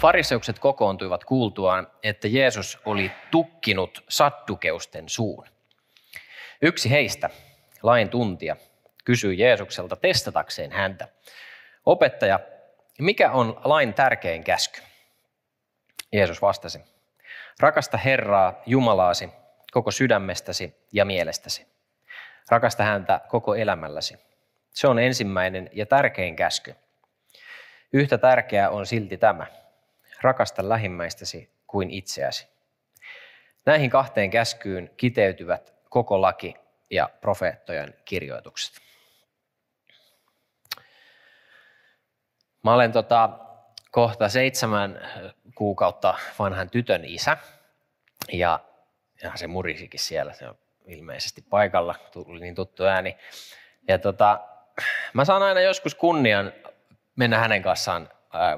Fariseukset kokoontuivat kuultuaan, että Jeesus oli tukkinut saddukeusten suun. Yksi heistä, lain tuntija, kysyi Jeesukselta testatakseen häntä. Opettaja, mikä on lain tärkein käsky? Jeesus vastasi, rakasta Herraa Jumalaasi koko sydämestäsi ja mielestäsi. Rakasta häntä koko elämälläsi. Se on ensimmäinen ja tärkein käsky. Yhtä tärkeää on silti tämä – rakasta lähimmäistäsi kuin itseäsi. Näihin kahteen käskyyn kiteytyvät koko laki ja profeettojen kirjoitukset. Mä olen tota, kohta seitsemän kuukautta vanhan tytön isä ja, ja se murisikin siellä, se on ilmeisesti paikalla, tuli niin tuttu ääni. Ja tota, mä saan aina joskus kunnian mennä hänen kanssaan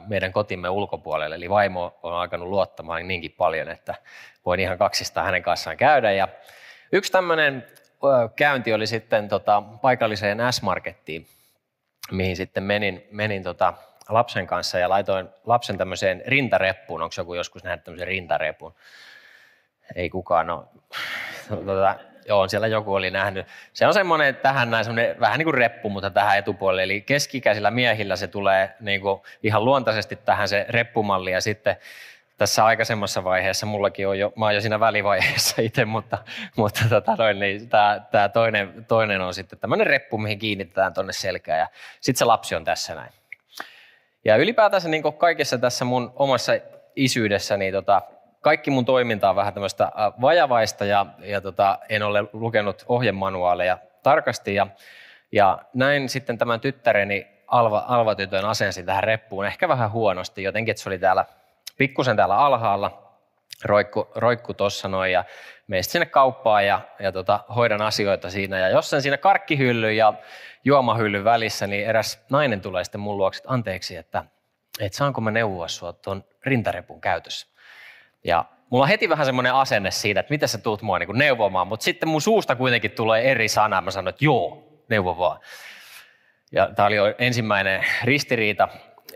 meidän kotimme ulkopuolelle. Eli vaimo on alkanut luottamaan niinkin paljon, että voin ihan kaksistaan hänen kanssaan käydä. Ja yksi tämmöinen käynti oli sitten tota, paikalliseen S-markettiin, mihin sitten menin, menin tota, lapsen kanssa ja laitoin lapsen tämmöiseen rintareppuun. Onko joku joskus nähnyt tämmöisen rintarepun? Ei kukaan ole. Tota, Joo, siellä joku oli nähnyt. Se on semmoinen tähän näin, semmoinen, vähän niin kuin reppu, mutta tähän etupuolelle. Eli keskikäisillä miehillä se tulee niin kuin ihan luontaisesti tähän se reppumalli ja sitten tässä aikaisemmassa vaiheessa, mullakin on jo, mä oon jo siinä välivaiheessa itse, mutta, mutta tota noin, niin tämä, tämä toinen, toinen on sitten tämmöinen reppu, mihin kiinnitetään tuonne selkään ja sitten se lapsi on tässä näin. Ja ylipäätänsä niin kaikessa tässä mun omassa isyydessä, niin tota, kaikki mun toiminta on vähän tämmöistä äh, vajavaista ja, ja tota, en ole lukenut ohjemanuaaleja tarkasti. Ja, ja näin sitten tämän tyttäreni Alva, Alva-tytön asensin tähän reppuun ehkä vähän huonosti, jotenkin että se oli täällä pikkusen täällä alhaalla, roikku, roikku tuossa noin ja meistä sinne kauppaan ja, ja tota, hoidan asioita siinä. Ja jossain siinä karkkihyllyn ja juomahyllyn välissä, niin eräs nainen tulee sitten mun luokse, että anteeksi, että, että saanko mä neuvoa sua tuon rintarepun käytössä. Ja mulla on heti vähän semmoinen asenne siinä, että miten sä tuut mua niin neuvomaan, mutta sitten mun suusta kuitenkin tulee eri sana. Mä sanoin, että joo, neuvo vaan. Ja tämä oli ensimmäinen ristiriita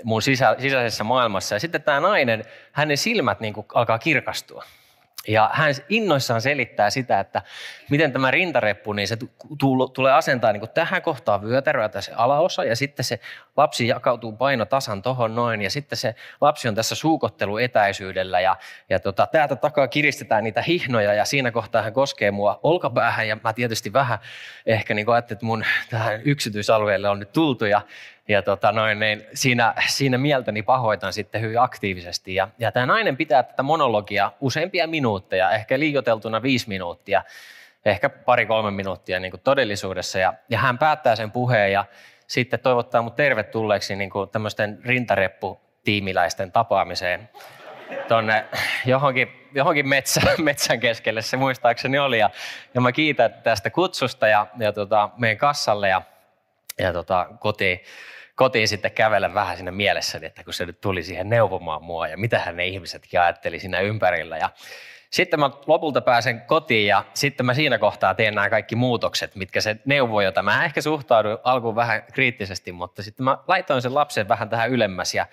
mun sisä, sisäisessä maailmassa. Ja sitten tämä nainen, hänen silmät niin alkaa kirkastua. Ja hän innoissaan selittää sitä, että miten tämä rintareppu, niin se tulee asentaa niin tähän kohtaan vyötäröä tässä alaosa ja sitten se lapsi jakautuu paino tasan tohon noin ja sitten se lapsi on tässä suukotteluetäisyydellä ja, ja tota, täältä takaa kiristetään niitä hihnoja ja siinä kohtaa hän koskee mua olkapäähän ja mä tietysti vähän ehkä niin ajattelin, että mun tähän yksityisalueelle on nyt tultu ja ja tota noin, niin siinä, siinä mieltäni pahoitan sitten hyvin aktiivisesti. Ja, ja tämä nainen pitää tätä monologia useampia minuutteja, ehkä liioteltuna viisi minuuttia, ehkä pari-kolme minuuttia niin kuin todellisuudessa. Ja, ja hän päättää sen puheen ja sitten toivottaa mut tervetulleeksi niin kuin tämmöisten rintareppu-tiimiläisten tapaamiseen tuonne johonkin, johonkin metsä, metsän keskelle se muistaakseni oli. Ja, ja mä kiitän tästä kutsusta ja, ja tota, meidän kassalle ja, ja tota, kotiin kotiin sitten kävellä vähän siinä mielessäni, että kun se nyt tuli siihen neuvomaan mua ja mitä ne ihmisetkin ajatteli siinä ympärillä. Ja sitten mä lopulta pääsen kotiin ja sitten mä siinä kohtaa teen nämä kaikki muutokset, mitkä se neuvoi, jota mä ehkä suhtaudun alkuun vähän kriittisesti, mutta sitten mä laitoin sen lapsen vähän tähän ylemmäs ja,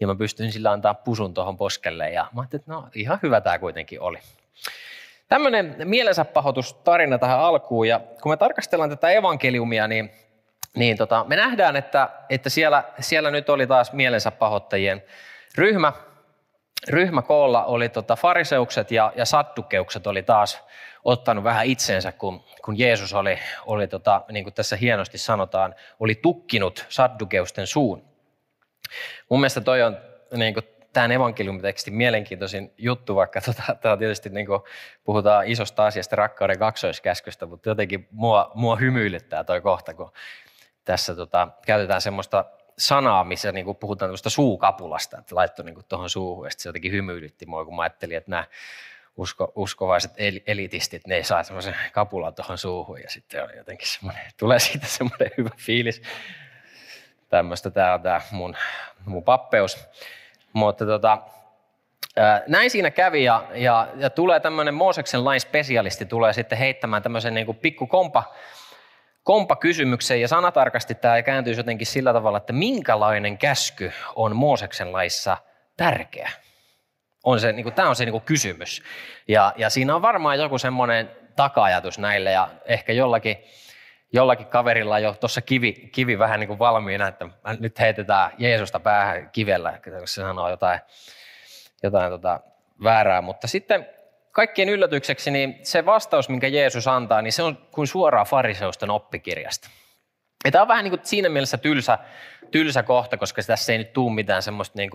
ja mä pystyin sillä antaa pusun tuohon poskelle ja mä ajattelin, että no ihan hyvä tämä kuitenkin oli. Tämmöinen mielensä tarina tähän alkuun ja kun me tarkastellaan tätä evankeliumia, niin niin tota, me nähdään, että, että siellä, siellä nyt oli taas mielensä pahoittajien ryhmä. Ryhmä koolla oli tota fariseukset ja, ja sattukeukset oli taas ottanut vähän itseensä, kun, kun Jeesus oli, oli tota, niin kuin tässä hienosti sanotaan, oli tukkinut saddukeusten suun. Mun mielestä toi on niin kuin tämän evankeliumitekstin mielenkiintoisin juttu, vaikka tota, tämä tietysti niin kuin puhutaan isosta asiasta, rakkauden kaksoiskäskystä, mutta jotenkin mua, mua hymyilyttää toi kohta, kun tässä tota, käytetään semmoista sanaa, missä niin kuin puhutaan tämmöistä suukapulasta, että laittoi niin tuohon suuhun, ja se jotenkin hymyilytti mua, kun mä ajattelin, että nämä usko, uskovaiset el, elitistit, ne ei saa semmoisen kapulan tuohon suuhun, ja sitten on jotenkin semmoinen, tulee siitä semmoinen hyvä fiilis. Tämmöistä tämä on tämä mun, mun pappeus. Mutta tota, näin siinä kävi ja, ja, ja tulee tämmöinen Mooseksen lain spesialisti, tulee sitten heittämään tämmöisen niin pikku kompa, kompa kysymyksen ja sanatarkasti tämä kääntyy jotenkin sillä tavalla, että minkälainen käsky on Mooseksen laissa tärkeä? On se, niin kuin, tämä on se niin kuin kysymys. Ja, ja siinä on varmaan joku semmoinen taka-ajatus näille ja ehkä jollakin, jollakin kaverilla jo tuossa kivi, kivi vähän niin kuin valmiina, että nyt heitetään Jeesusta päähän kivellä, kun se sanoo jotain, jotain tota väärää. Mutta sitten kaikkien yllätykseksi niin se vastaus, minkä Jeesus antaa, niin se on kuin suoraan fariseusten oppikirjasta. Ja tämä on vähän niin kuin siinä mielessä tylsä, tylsä kohta, koska tässä ei nyt tule mitään semmoista niin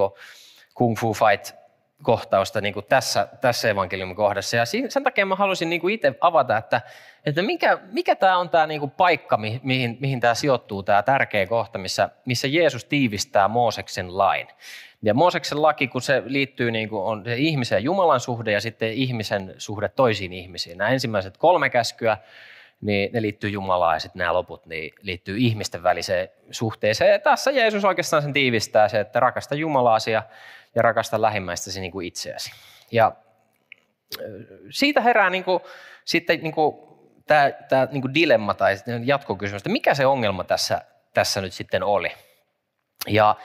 kung fu fight kohtausta niin kuin tässä, tässä evankeliumin kohdassa. Ja sen takia mä halusin niin kuin itse avata, että, että mikä, mikä tämä on tämä niin kuin paikka, mihin, mihin tämä sijoittuu, tämä tärkeä kohta, missä, missä Jeesus tiivistää Mooseksen lain. Ja Mooseksen laki, kun se liittyy niin kuin on se ihmisen ja Jumalan suhde ja sitten ihmisen suhde toisiin ihmisiin. Nämä ensimmäiset kolme käskyä, niin ne liittyy Jumalaan ja sitten nämä loput niin liittyy ihmisten väliseen suhteeseen. Ja tässä Jeesus oikeastaan sen tiivistää se, että rakasta Jumalaasi ja, ja rakasta lähimmäistäsi niin kuin itseäsi. Ja siitä herää niin kuin, sitten niin kuin, tämä, tämä niin kuin dilemma tai jatkokysymys, että mikä se ongelma tässä, tässä nyt sitten oli. Ja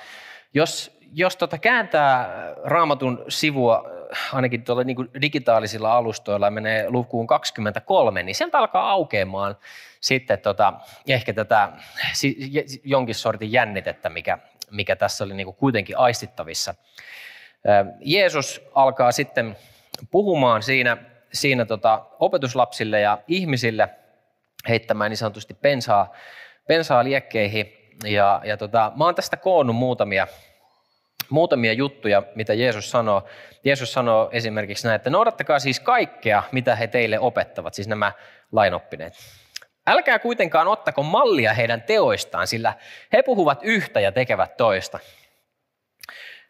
jos jos tota kääntää raamatun sivua ainakin tuolla niin digitaalisilla alustoilla ja menee lukuun 23, niin sieltä alkaa aukeamaan sitten tota, ehkä tätä jonkin sortin jännitettä, mikä, mikä tässä oli niin kuin kuitenkin aistittavissa. Jeesus alkaa sitten puhumaan siinä, siinä tota opetuslapsille ja ihmisille heittämään niin sanotusti pensaa, pensaa liekkeihin. Ja, ja tota, mä oon tästä koonnut muutamia muutamia juttuja, mitä Jeesus sanoo. Jeesus sanoo esimerkiksi näin, että noudattakaa siis kaikkea, mitä he teille opettavat, siis nämä lainoppineet. Älkää kuitenkaan ottako mallia heidän teoistaan, sillä he puhuvat yhtä ja tekevät toista.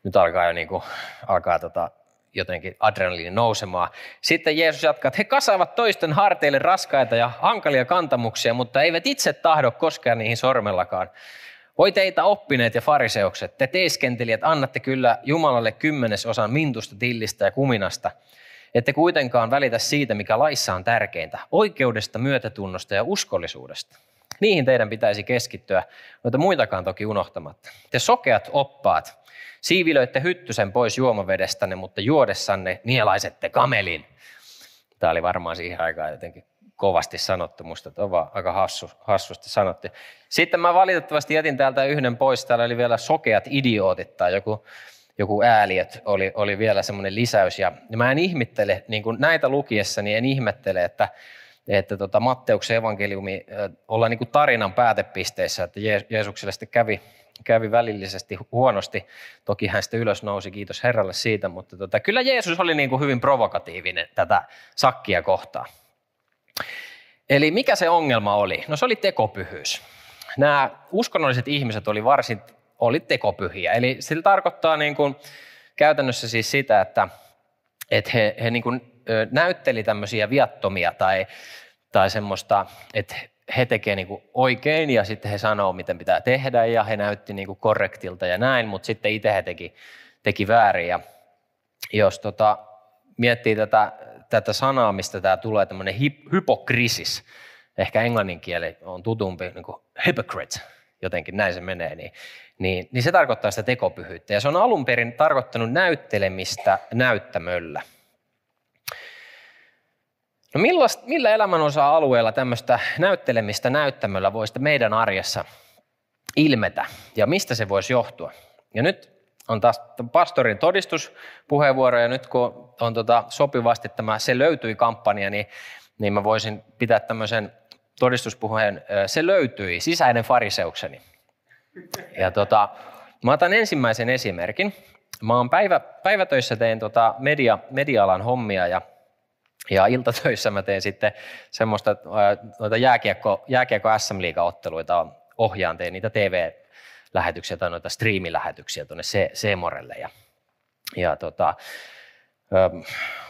Nyt alkaa jo niin kuin, alkaa tota, jotenkin adrenaliini nousemaan. Sitten Jeesus jatkaa, että he kasaavat toisten harteille raskaita ja hankalia kantamuksia, mutta eivät itse tahdo koskea niihin sormellakaan. Voi teitä oppineet ja fariseukset, te teeskentelijät annatte kyllä Jumalalle kymmenesosan mintusta, tillistä ja kuminasta, ette kuitenkaan välitä siitä, mikä laissa on tärkeintä, oikeudesta, myötätunnosta ja uskollisuudesta. Niihin teidän pitäisi keskittyä, mutta muitakaan toki unohtamatta. Te sokeat oppaat, siivilöitte hyttysen pois juomavedestänne, mutta juodessanne nielaisette kamelin. Tämä oli varmaan siihen aikaan jotenkin kovasti sanottu, musta on vaan aika hassu, hassusti sanottu. Sitten mä valitettavasti jätin täältä yhden pois, täällä oli vielä sokeat idiootit tai joku, joku ääliöt oli, oli vielä semmoinen lisäys. Ja, ja mä en ihmettele, niin kuin näitä lukiessa, niin en ihmettele, että, että tota Matteuksen evankeliumi olla niin kuin tarinan päätepisteessä, että Jeesukselle sitten kävi, kävi välillisesti huonosti. Toki hän sitten ylös nousi, kiitos Herralle siitä, mutta tota, kyllä Jeesus oli niin kuin hyvin provokatiivinen tätä sakkia kohtaan. Eli mikä se ongelma oli? No se oli tekopyhyys. Nämä uskonnolliset ihmiset oli varsin oli tekopyhiä. Eli se tarkoittaa niin kuin käytännössä siis sitä, että, että he, he niin kuin näytteli tämmöisiä viattomia tai, tai semmoista, että he tekevät niin oikein ja sitten he sanoo, miten pitää tehdä ja he näytti niin kuin korrektilta ja näin, mutta sitten itse he teki, teki väärin. Ja jos tota, miettii tätä tätä sanaa, mistä tämä tulee, tämmöinen hypokrisis, ehkä englannin kieli on tutumpi, niin kuin hypocrite, jotenkin näin se menee, niin, niin, niin se tarkoittaa sitä tekopyhyyttä. Ja se on alun perin tarkoittanut näyttelemistä näyttämöllä. No millaista, millä elämän osa-alueella tämmöistä näyttelemistä näyttämöllä voisi meidän arjessa ilmetä ja mistä se voisi johtua? Ja nyt on taas pastorin todistuspuheenvuoro ja nyt kun on tota sopivasti tämä Se löytyi kampanja, niin, niin mä voisin pitää tämmöisen todistuspuheen Se löytyi, sisäinen fariseukseni. Ja tota, mä otan ensimmäisen esimerkin. Mä oon päivä, päivätöissä teen tota media, media-alan hommia ja, ja iltatöissä mä teen sitten semmoista noita jääkiekko, jääkiekko SM-liiga-otteluita ohjaan, teen niitä TV, lähetyksiä tai noita striimilähetyksiä tuonne Seemorelle. Ja, ja tota,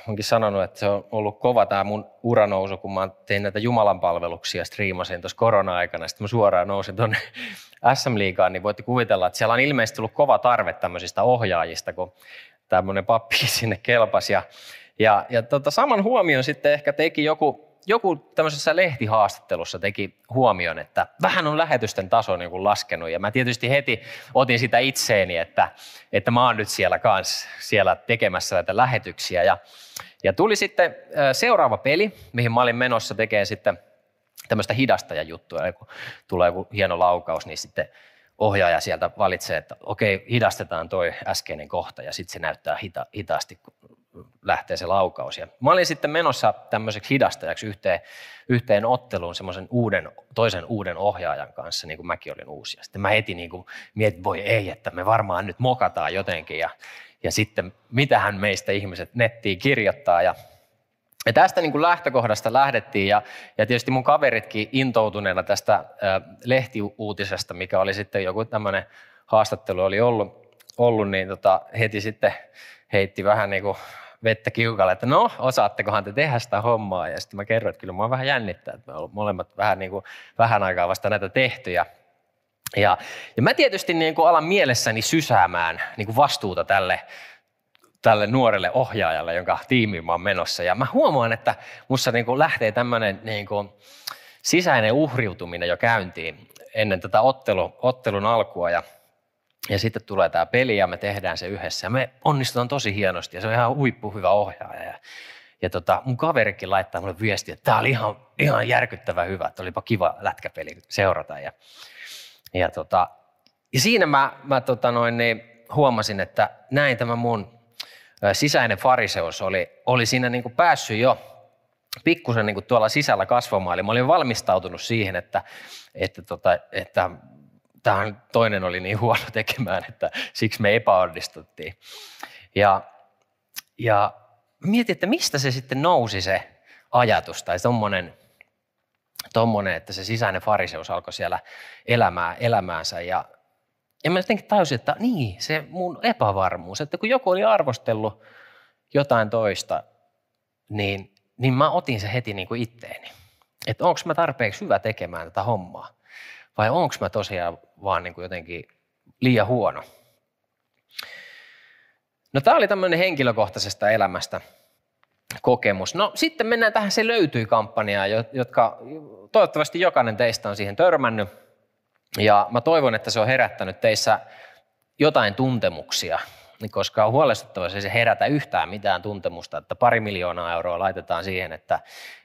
onkin sanonut, että se on ollut kova tämä mun uranousu, kun mä tein näitä Jumalan palveluksia, striimasin tuossa korona-aikana, sitten mä suoraan nousin tuonne SM-liigaan, niin voitte kuvitella, että siellä on ilmeisesti tullut kova tarve tämmöisistä ohjaajista, kun tämmöinen pappi sinne kelpasi. Ja, ja, ja tota, saman huomion sitten ehkä teki joku joku tämmöisessä lehtihaastattelussa teki huomion, että vähän on lähetysten taso niin kuin laskenut. Ja mä tietysti heti otin sitä itseeni, että, että mä oon nyt siellä kanssa siellä tekemässä näitä lähetyksiä. Ja, ja tuli sitten seuraava peli, mihin mä olin menossa tekemään sitten tämmöistä hidastajajuttua. Ja kun tulee joku hieno laukaus, niin sitten ohjaaja sieltä valitsee, että okei, hidastetaan toi äskeinen kohta ja sitten se näyttää hita, hitaasti, lähtee se laukaus. Ja mä olin sitten menossa tämmöiseksi hidastajaksi yhteen, yhteen otteluun semmoisen uuden, toisen uuden ohjaajan kanssa, niin kuin mäkin olin uusi. Ja sitten mä heti niin kuin mietin, voi ei, että me varmaan nyt mokataan jotenkin. Ja, ja sitten mitähän meistä ihmiset nettiin kirjoittaa. Ja, ja tästä niin kuin lähtökohdasta lähdettiin ja, ja tietysti mun kaveritkin intoutuneena tästä äh, lehtiuutisesta, mikä oli sitten joku tämmöinen haastattelu oli ollut, ollut niin tota, heti sitten heitti vähän niin kuin vettä kiukalle, että no, osaattekohan te tehdä sitä hommaa. Ja sitten mä kerroin, että kyllä mua vähän jännittää, että me ollaan molemmat vähän, niin kuin, vähän aikaa vasta näitä tehty. Ja, ja, ja mä tietysti niin kuin alan mielessäni sysäämään niin kuin vastuuta tälle, tälle nuorelle ohjaajalle, jonka tiimiin mä oon menossa. Ja mä huomaan, että musta niin kuin lähtee tämmöinen niin kuin sisäinen uhriutuminen jo käyntiin ennen tätä ottelu, ottelun alkua. Ja ja sitten tulee tämä peli ja me tehdään se yhdessä. Ja me onnistutaan tosi hienosti ja se on ihan huippu hyvä ohjaaja. Ja, ja tota, mun kaverikin laittaa mulle viestiä, että tämä oli ihan, ihan järkyttävä hyvä, että olipa kiva lätkäpeli seurata. Ja, ja, tota, ja siinä mä, mä tota noin, niin huomasin, että näin tämä mun sisäinen fariseus oli, oli siinä niin kuin päässyt jo pikkusen niin tuolla sisällä kasvamaan. Eli mä olin valmistautunut siihen, että, että, tota, että tähän toinen oli niin huono tekemään, että siksi me epäonnistuttiin. Ja, ja mietin, että mistä se sitten nousi se ajatus tai tommonen, tommonen, että se sisäinen fariseus alkoi siellä elämää, elämäänsä. Ja, ja mä jotenkin tajusin, että niin, se mun epävarmuus, että kun joku oli arvostellut jotain toista, niin, niin mä otin se heti niin kuin itteeni. Että onko mä tarpeeksi hyvä tekemään tätä hommaa vai onko mä tosiaan vaan niin kuin jotenkin liian huono. No tämä oli tämmöinen henkilökohtaisesta elämästä kokemus. No sitten mennään tähän Se löytyi kampanjaan, jotka toivottavasti jokainen teistä on siihen törmännyt. Ja mä toivon, että se on herättänyt teissä jotain tuntemuksia koska on huolestuttavaa, että se herätä yhtään mitään tuntemusta, että pari miljoonaa euroa laitetaan siihen, että,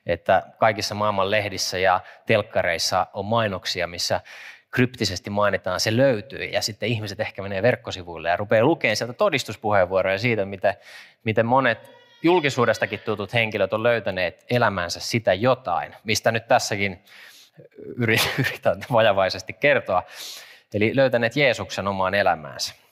että kaikissa maailman lehdissä ja telkkareissa on mainoksia, missä kryptisesti mainitaan, se löytyy ja sitten ihmiset ehkä menee verkkosivuille ja rupeaa lukemaan sieltä todistuspuheenvuoroja siitä, miten, miten monet julkisuudestakin tutut henkilöt on löytäneet elämänsä sitä jotain, mistä nyt tässäkin yritän vajavaisesti kertoa. Eli löytäneet Jeesuksen omaan elämäänsä.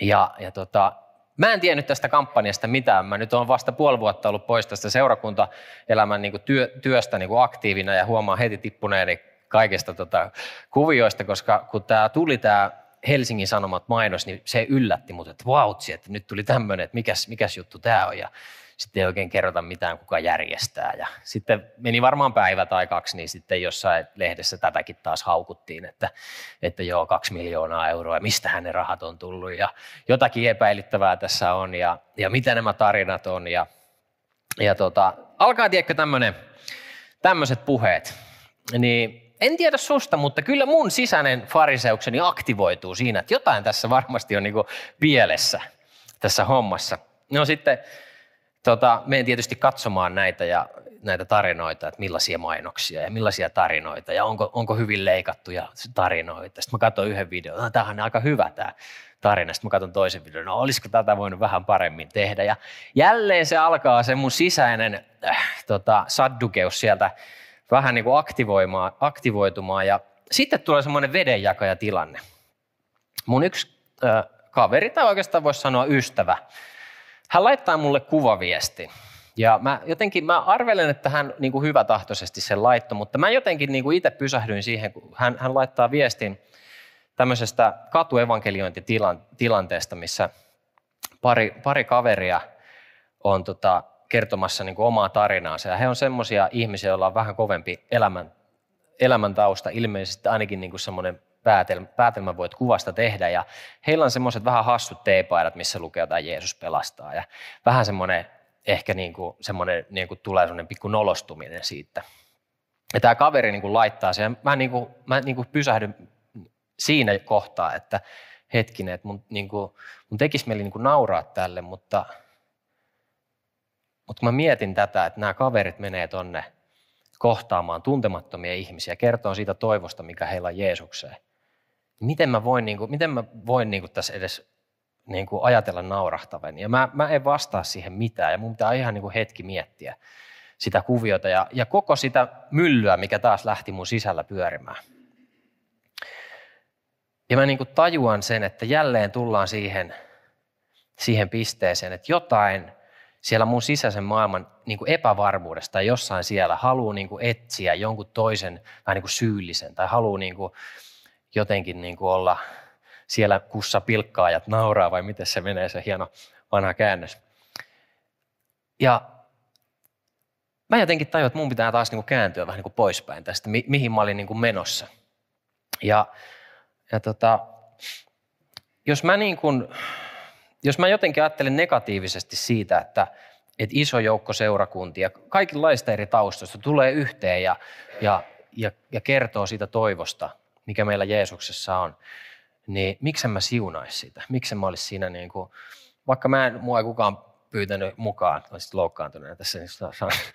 Ja, ja tota, mä en tiennyt tästä kampanjasta mitään. Mä nyt olen vasta puoli vuotta ollut pois tästä seurakuntaelämän niin työ, työstä niin aktiivina ja huomaan heti tippuneeni kaikista tota, kuvioista, koska kun tämä tuli tämä Helsingin Sanomat mainos, niin se yllätti mut, että vautsi, että nyt tuli tämmöinen, että mikäs, mikäs juttu tämä on. Ja sitten ei oikein kerrota mitään, kuka järjestää. Ja sitten meni varmaan päivä tai kaksi, niin sitten jossain lehdessä tätäkin taas haukuttiin, että, että joo, kaksi miljoonaa euroa, mistä ne rahat on tullut ja jotakin epäilyttävää tässä on ja, ja mitä nämä tarinat on. Ja, ja tota, alkaa, tiedätkö, tämmöiset puheet. Niin en tiedä susta, mutta kyllä mun sisäinen fariseukseni aktivoituu siinä, että jotain tässä varmasti on niin pielessä tässä hommassa. No sitten tota, menen tietysti katsomaan näitä ja näitä tarinoita, että millaisia mainoksia ja millaisia tarinoita ja onko, onko hyvin leikattuja tarinoita. Sitten mä katson yhden videon, no, tämähän on aika hyvä tämä tarina. Sitten mä katson toisen videon, no olisiko tätä voinut vähän paremmin tehdä. Ja jälleen se alkaa se mun sisäinen äh, tota, saddukeus sieltä vähän niin kuin aktivoimaan, aktivoitumaan. Ja sitten tulee semmoinen vedenjakajatilanne. Mun yksi äh, kaveri, tai oikeastaan voisi sanoa ystävä, hän laittaa mulle kuvaviesti. Ja mä jotenkin, mä arvelen, että hän niin kuin hyvätahtoisesti sen laittoi, mutta mä jotenkin niin kuin itse pysähdyin siihen, kun hän, hän laittaa viestin tämmöisestä katuevankeliointitilanteesta, missä pari, pari kaveria on tota, kertomassa niin kuin omaa tarinaansa. Ja he on semmoisia ihmisiä, joilla on vähän kovempi elämän, elämäntausta, ilmeisesti ainakin niin kuin semmoinen päätelmä, päätelmä voit kuvasta tehdä. Ja heillä on semmoiset vähän hassut teepaidat, missä lukee jotain Jeesus pelastaa. Ja vähän semmoinen, ehkä niin kuin, semmoinen, niin kuin tulee semmoinen pikku nolostuminen siitä. Ja tämä kaveri niin kuin laittaa sen. Mä, niin kuin, mä niin kuin pysähdyn siinä kohtaa, että hetkinen, että mun, niin kuin, mun tekisi mieli niin kuin nauraa tälle, mutta, mutta kun mä mietin tätä, että nämä kaverit menee tonne kohtaamaan tuntemattomia ihmisiä, kertoo siitä toivosta, mikä heillä on Jeesukseen, miten mä voin, niin kuin, miten mä voin niin kuin tässä edes niin kuin ajatella naurahtavan. Ja mä, mä en vastaa siihen mitään ja mun pitää ihan niin kuin hetki miettiä sitä kuviota ja, ja koko sitä myllyä, mikä taas lähti mun sisällä pyörimään. Ja mä niin kuin tajuan sen, että jälleen tullaan siihen, siihen pisteeseen, että jotain siellä mun sisäisen maailman niin kuin epävarmuudesta tai jossain siellä haluaa niin kuin etsiä jonkun toisen vähän niin kuin syyllisen tai haluaa niin kuin jotenkin niin kuin olla siellä kussa pilkkaajat nauraa vai miten se menee se hieno vanha käännös. Ja mä jotenkin tajuin, että mun pitää taas niin kuin kääntyä vähän niin kuin poispäin tästä, mi- mihin mä olin niin kuin menossa. Ja ja tota, jos mä niin kuin, jos mä jotenkin ajattelen negatiivisesti siitä, että, että iso joukko seurakuntia kaikenlaista eri taustoista tulee yhteen ja, ja, ja, ja kertoo siitä toivosta, mikä meillä Jeesuksessa on, niin miksi mä siunaisi sitä? Miksi mä olisi siinä niin kuin, vaikka mä en, mua ei kukaan pyytänyt mukaan, olisit loukkaantuneena tässä, niin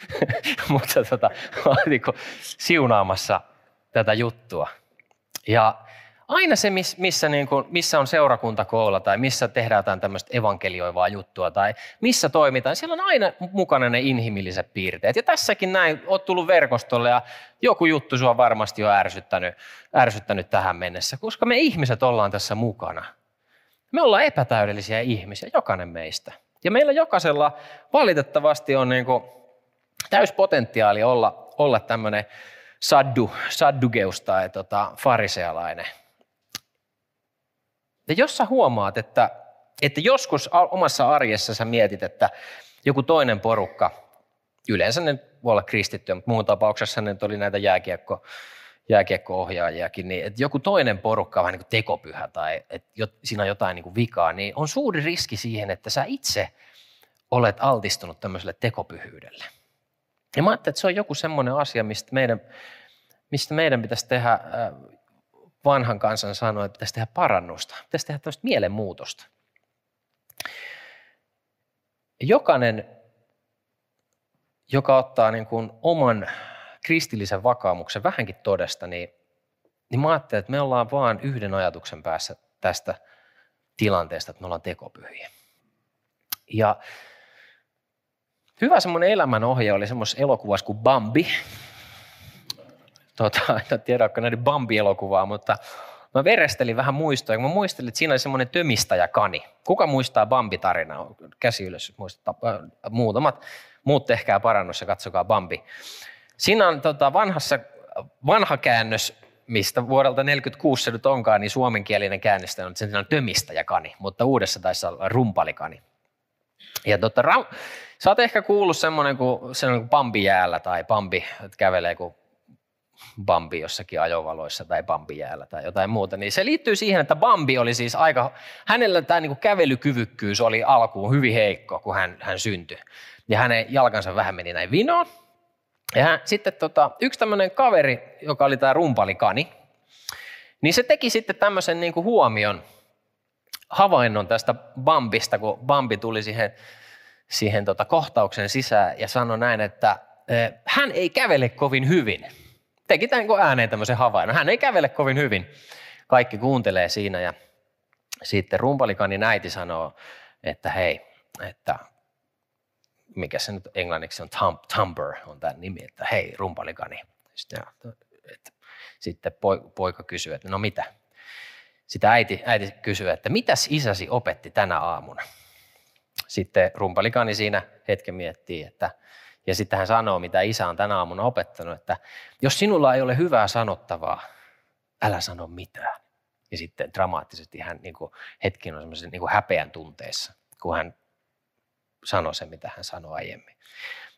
mutta tota, mä olin niin siunaamassa tätä juttua. Ja aina se, missä, niin kuin, missä on seurakuntakoolla tai missä tehdään jotain tämmöistä evankelioivaa juttua tai missä toimitaan, siellä on aina mukana ne inhimilliset piirteet. Ja tässäkin näin, oot tullut verkostolle ja joku juttu sua varmasti on ärsyttänyt, ärsyttänyt tähän mennessä, koska me ihmiset ollaan tässä mukana. Me ollaan epätäydellisiä ihmisiä, jokainen meistä. Ja meillä jokaisella valitettavasti on niin kuin täyspotentiaali olla, olla tämmöinen saddu, saddugeus tai tota, farisealainen – ja jos sä huomaat, että, että joskus omassa arjessa sä mietit, että joku toinen porukka, yleensä ne voi olla kristittyjä, mutta muun tapauksessa ne oli näitä jääkiekko, jääkiekko-ohjaajiakin, niin että joku toinen porukka on vähän niin kuin tekopyhä tai että siinä on jotain niin kuin vikaa, niin on suuri riski siihen, että sä itse olet altistunut tämmöiselle tekopyhyydelle. Ja mä ajattelin, että se on joku semmoinen asia, mistä meidän, mistä meidän pitäisi tehdä vanhan kansan sanoi, että pitäisi tehdä parannusta, pitäisi tehdä tämmöistä mielenmuutosta. Jokainen, joka ottaa niin kuin oman kristillisen vakaumuksen vähänkin todesta, niin, niin mä ajattelen, että me ollaan vaan yhden ajatuksen päässä tästä tilanteesta, että me ollaan tekopyhiä. Ja hyvä semmoinen elämänohje oli semmoisessa elokuvassa kuin Bambi, tota, en tiedä, onko näiden Bambi-elokuvaa, mutta mä verestelin vähän muistoja, kun mä muistelin, että siinä oli semmoinen tömistäjä kani. Kuka muistaa Bambi-tarinaa? Käsi ylös, muistaa, muutamat. Muut tehkää parannus ja katsokaa Bambi. Siinä on tota, vanhassa, vanha käännös, mistä vuodelta 46 se nyt onkaan, niin suomenkielinen käännös on, että se on tömistäjäkani, mutta uudessa taisi olla rumpalikani. Ja tota, ra- sä oot ehkä kuullut semmoinen kuin, semmoinen kuin Bambi jäällä tai Bambi, että kävelee kuin Bambi jossakin ajovaloissa tai Bambi jäällä tai jotain muuta, niin se liittyy siihen, että Bambi oli siis aika, hänellä tämä niin kävelykyvykkyys oli alkuun hyvin heikko, kun hän, hän syntyi. Ja hänen jalkansa vähän meni näin vinoon. Ja hän, sitten tota, yksi tämmöinen kaveri, joka oli tämä rumpalikani, niin se teki sitten tämmöisen niin kuin huomion, havainnon tästä Bambista, kun Bambi tuli siihen, siihen tota kohtauksen sisään ja sanoi näin, että eh, hän ei kävele kovin hyvin – teki tämän niin ääneen tämmöisen havainnon. Hän ei kävele kovin hyvin. Kaikki kuuntelee siinä ja sitten rumpalikani äiti sanoo, että hei, että mikä se nyt englanniksi on, Tum, Tumber on tämä nimi, että hei rumpalikani. Sitten, että, sitten poika kysyy, että no mitä? Sitten äiti, äiti kysyy, että mitäs isäsi opetti tänä aamuna? Sitten rumpalikani siinä hetken miettii, että ja sitten hän sanoo, mitä isä on tänä aamuna opettanut, että jos sinulla ei ole hyvää sanottavaa, älä sano mitään. ja sitten dramaattisesti hän niin kuin, hetkin on semmoisen niin häpeän tunteessa, kun hän sanoi se, mitä hän sanoi aiemmin.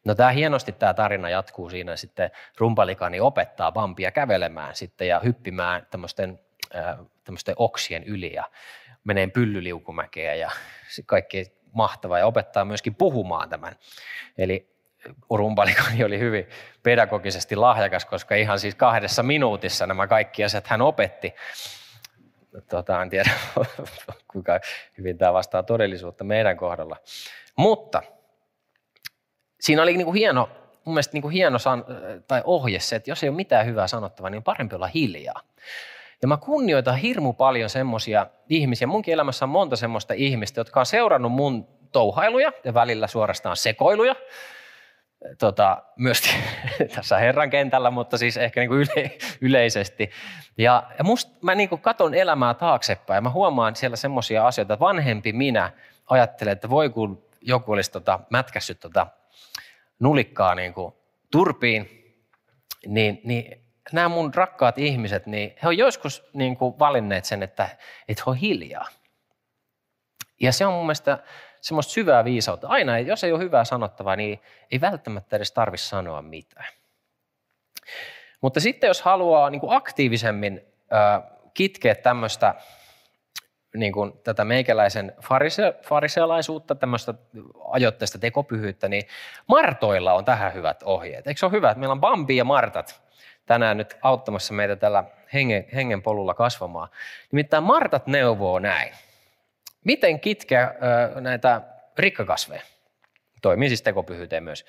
No tämä hienosti tämä tarina jatkuu siinä sitten rumpalikani opettaa Bambia kävelemään sitten ja hyppimään tämmöisten, äh, tämmöisten oksien yli ja menee pyllyliukumäkeä ja kaikki mahtavaa ja opettaa myöskin puhumaan tämän. Eli rumpalikani oli hyvin pedagogisesti lahjakas, koska ihan siis kahdessa minuutissa nämä kaikki asiat hän opetti. Tota, en tiedä, kuinka hyvin tämä vastaa todellisuutta meidän kohdalla. Mutta siinä oli niin kuin hieno, mun mielestä niin kuin hieno san, tai ohje se, että jos ei ole mitään hyvää sanottavaa, niin on parempi olla hiljaa. Ja mä kunnioitan hirmu paljon semmoisia ihmisiä. Munkin elämässä on monta semmoista ihmistä, jotka on seurannut mun touhailuja ja välillä suorastaan sekoiluja. Tota, myös tässä Herran kentällä, mutta siis ehkä niin kuin yle, yleisesti. Ja, ja musta mä niin kuin katon elämää taaksepäin ja mä huomaan siellä semmoisia asioita, että vanhempi minä ajattelee, että voi kun joku olisi tota, mätkässyt tota nulikkaa niin kuin turpiin, niin, niin nämä mun rakkaat ihmiset, niin he on joskus niin kuin valinneet sen, että, että he on hiljaa. Ja se on mun mielestä semmoista syvää viisautta. Aina, jos ei ole hyvää sanottavaa, niin ei välttämättä edes tarvitse sanoa mitään. Mutta sitten jos haluaa niin kuin aktiivisemmin äh, kitkeä tämmöistä niin kuin tätä meikäläisen farise, farisealaisuutta, tämmöistä ajoitteista tekopyhyyttä, niin Martoilla on tähän hyvät ohjeet. Eikö se ole hyvä, että meillä on Bambi ja Martat tänään nyt auttamassa meitä tällä hengen, hengen polulla kasvamaan. Nimittäin Martat neuvoo näin. Miten kitkeä näitä rikkakasveja? Toimii siis tekopyhyyteen myös.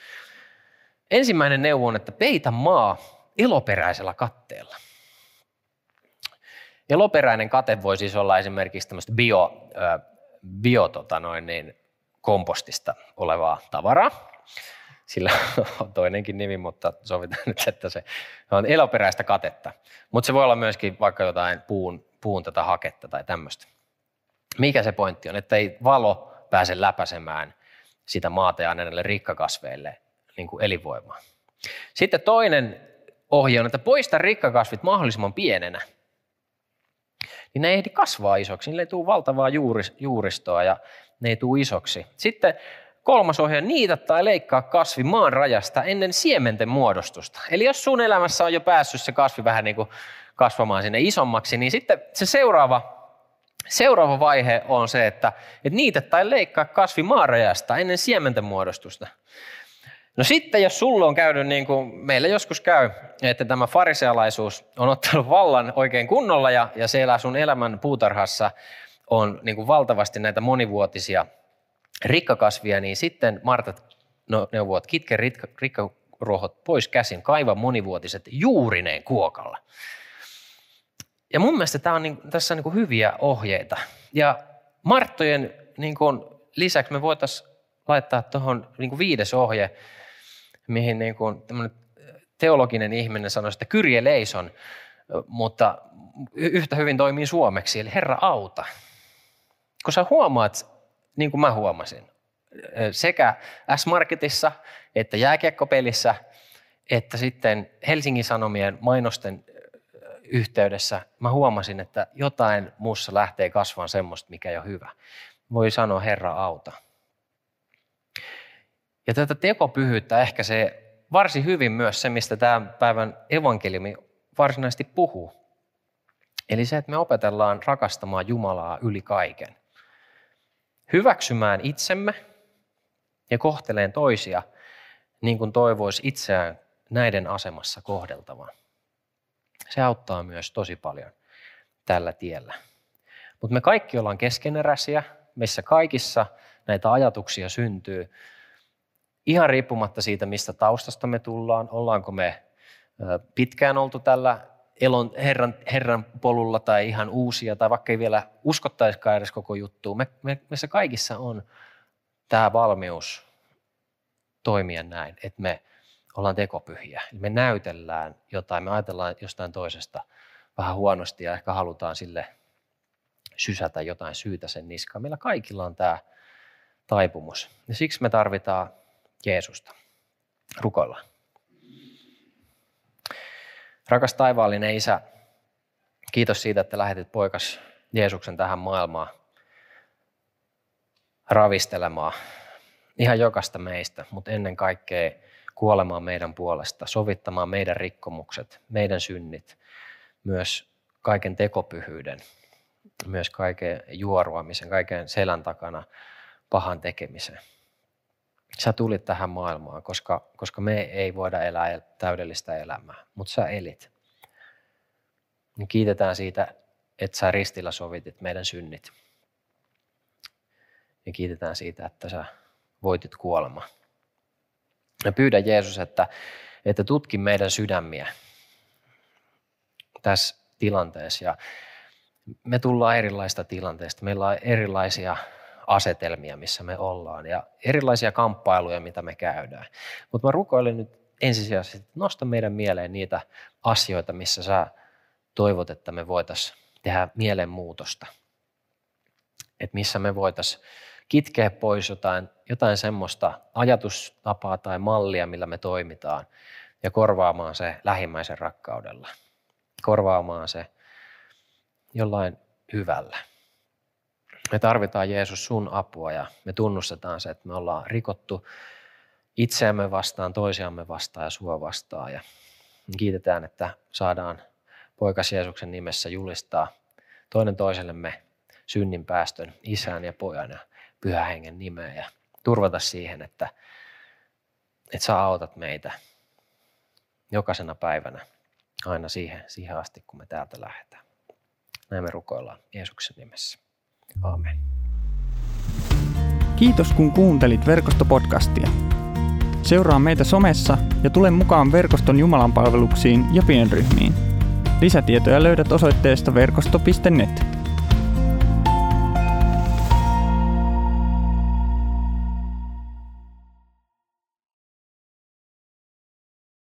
Ensimmäinen neuvo on, että peitä maa eloperäisellä katteella. Eloperäinen kate voi siis olla esimerkiksi tämmöistä bio, bio tota noin, niin, kompostista olevaa tavaraa. Sillä on toinenkin nimi, mutta sovitaan nyt, että se on eloperäistä katetta. Mutta se voi olla myöskin vaikka jotain puun, puun tätä haketta tai tämmöistä. Mikä se pointti on? Että ei valo pääse läpäisemään sitä maata ja näille rikkakasveille niin kuin elinvoimaa. Sitten toinen ohje on, että poista rikkakasvit mahdollisimman pienenä – niin ne ei ehdi kasvaa isoksi, niille ei tule valtavaa juuristoa ja ne ei tule isoksi. Sitten kolmas ohje, niitä tai leikkaa kasvi maan rajasta ennen siementen muodostusta. Eli jos sun elämässä on jo päässyt se kasvi vähän niin kuin kasvamaan sinne isommaksi, niin sitten se seuraava, seuraava vaihe on se, että, että niitä tai leikkaa kasvi maan rajasta ennen siementen muodostusta. No sitten jos sulla on käynyt niin kuin meillä joskus käy, että tämä farisealaisuus on ottanut vallan oikein kunnolla ja, ja siellä sun elämän puutarhassa on niin kuin valtavasti näitä monivuotisia rikkakasvia, niin sitten Martat no, neuvovat kitke rikka, rikkaruohot pois käsin, kaiva monivuotiset juurineen kuokalla. Ja mun mielestä tämä on niin, tässä on niin hyviä ohjeita. Ja Marttojen niin kuin lisäksi me voitaisiin laittaa tuohon niin viides ohje, mihin niin kuin teologinen ihminen sanoi, että kyrje leison, mutta yhtä hyvin toimii suomeksi, eli Herra auta. Kun sä huomaat, niin kuin mä huomasin, sekä S-Marketissa että jääkiekkopelissä, että sitten Helsingin Sanomien mainosten yhteydessä mä huomasin, että jotain muussa lähtee kasvamaan semmoista, mikä ei ole hyvä. Voi sanoa Herra auta. Ja tätä tekopyhyyttä ehkä se varsin hyvin myös se, mistä tämän päivän evankeliumi varsinaisesti puhuu. Eli se, että me opetellaan rakastamaan Jumalaa yli kaiken. Hyväksymään itsemme ja kohteleen toisia niin kuin toivoisi itseään näiden asemassa kohdeltavan. Se auttaa myös tosi paljon tällä tiellä. Mutta me kaikki ollaan keskeneräisiä, missä kaikissa näitä ajatuksia syntyy, ihan riippumatta siitä, mistä taustasta me tullaan, ollaanko me pitkään oltu tällä elon, herran, herran polulla tai ihan uusia, tai vaikka ei vielä uskottaisikaan edes koko juttu. Me, me, meissä kaikissa on tämä valmius toimia näin, että me ollaan tekopyhiä. Me näytellään jotain, me ajatellaan jostain toisesta vähän huonosti ja ehkä halutaan sille sysätä jotain syytä sen niskaan. Meillä kaikilla on tämä taipumus. Ja siksi me tarvitaan Jeesusta. Rukoillaan. Rakas taivaallinen Isä, Kiitos siitä, että lähetit poikas Jeesuksen tähän maailmaan ravistelemaan ihan jokaista meistä, mutta ennen kaikkea kuolemaan meidän puolesta, sovittamaan meidän rikkomukset, meidän synnit, myös kaiken tekopyhyyden, myös kaiken juoruamisen, kaiken selän takana pahan tekemisen. Sä tulit tähän maailmaan, koska, koska me ei voida elää täydellistä elämää, mutta sä elit. Niin kiitetään siitä, että sä ristillä sovitit meidän synnit. Ja kiitetään siitä, että sä voitit kuolema. Ja pyydän Jeesus, että, että tutki meidän sydämiä tässä tilanteessa. Ja me tullaan erilaista tilanteesta. Meillä on erilaisia asetelmia, missä me ollaan ja erilaisia kamppailuja, mitä me käydään. Mutta mä rukoilen nyt ensisijaisesti, nosta meidän mieleen niitä asioita, missä sä toivot, että me voitaisiin tehdä mielenmuutosta. Että missä me voitaisiin kitkeä pois jotain, jotain semmoista ajatustapaa tai mallia, millä me toimitaan, ja korvaamaan se lähimmäisen rakkaudella. Korvaamaan se jollain hyvällä. Me tarvitaan Jeesus sun apua ja me tunnustetaan se, että me ollaan rikottu itseämme vastaan, toisiamme vastaan ja sua vastaan. Ja kiitetään, että saadaan poikas Jeesuksen nimessä julistaa toinen toisellemme synnin päästön isän ja pojan ja pyhän hengen nimeä ja turvata siihen, että, että sä autat meitä jokaisena päivänä aina siihen, siihen asti, kun me täältä lähdetään. Näin me rukoillaan Jeesuksen nimessä. Aamen. Kiitos kun kuuntelit verkostopodcastia. Seuraa meitä somessa ja tule mukaan verkoston Jumalan palveluksiin ja pienryhmiin. Lisätietoja löydät osoitteesta verkosto.net.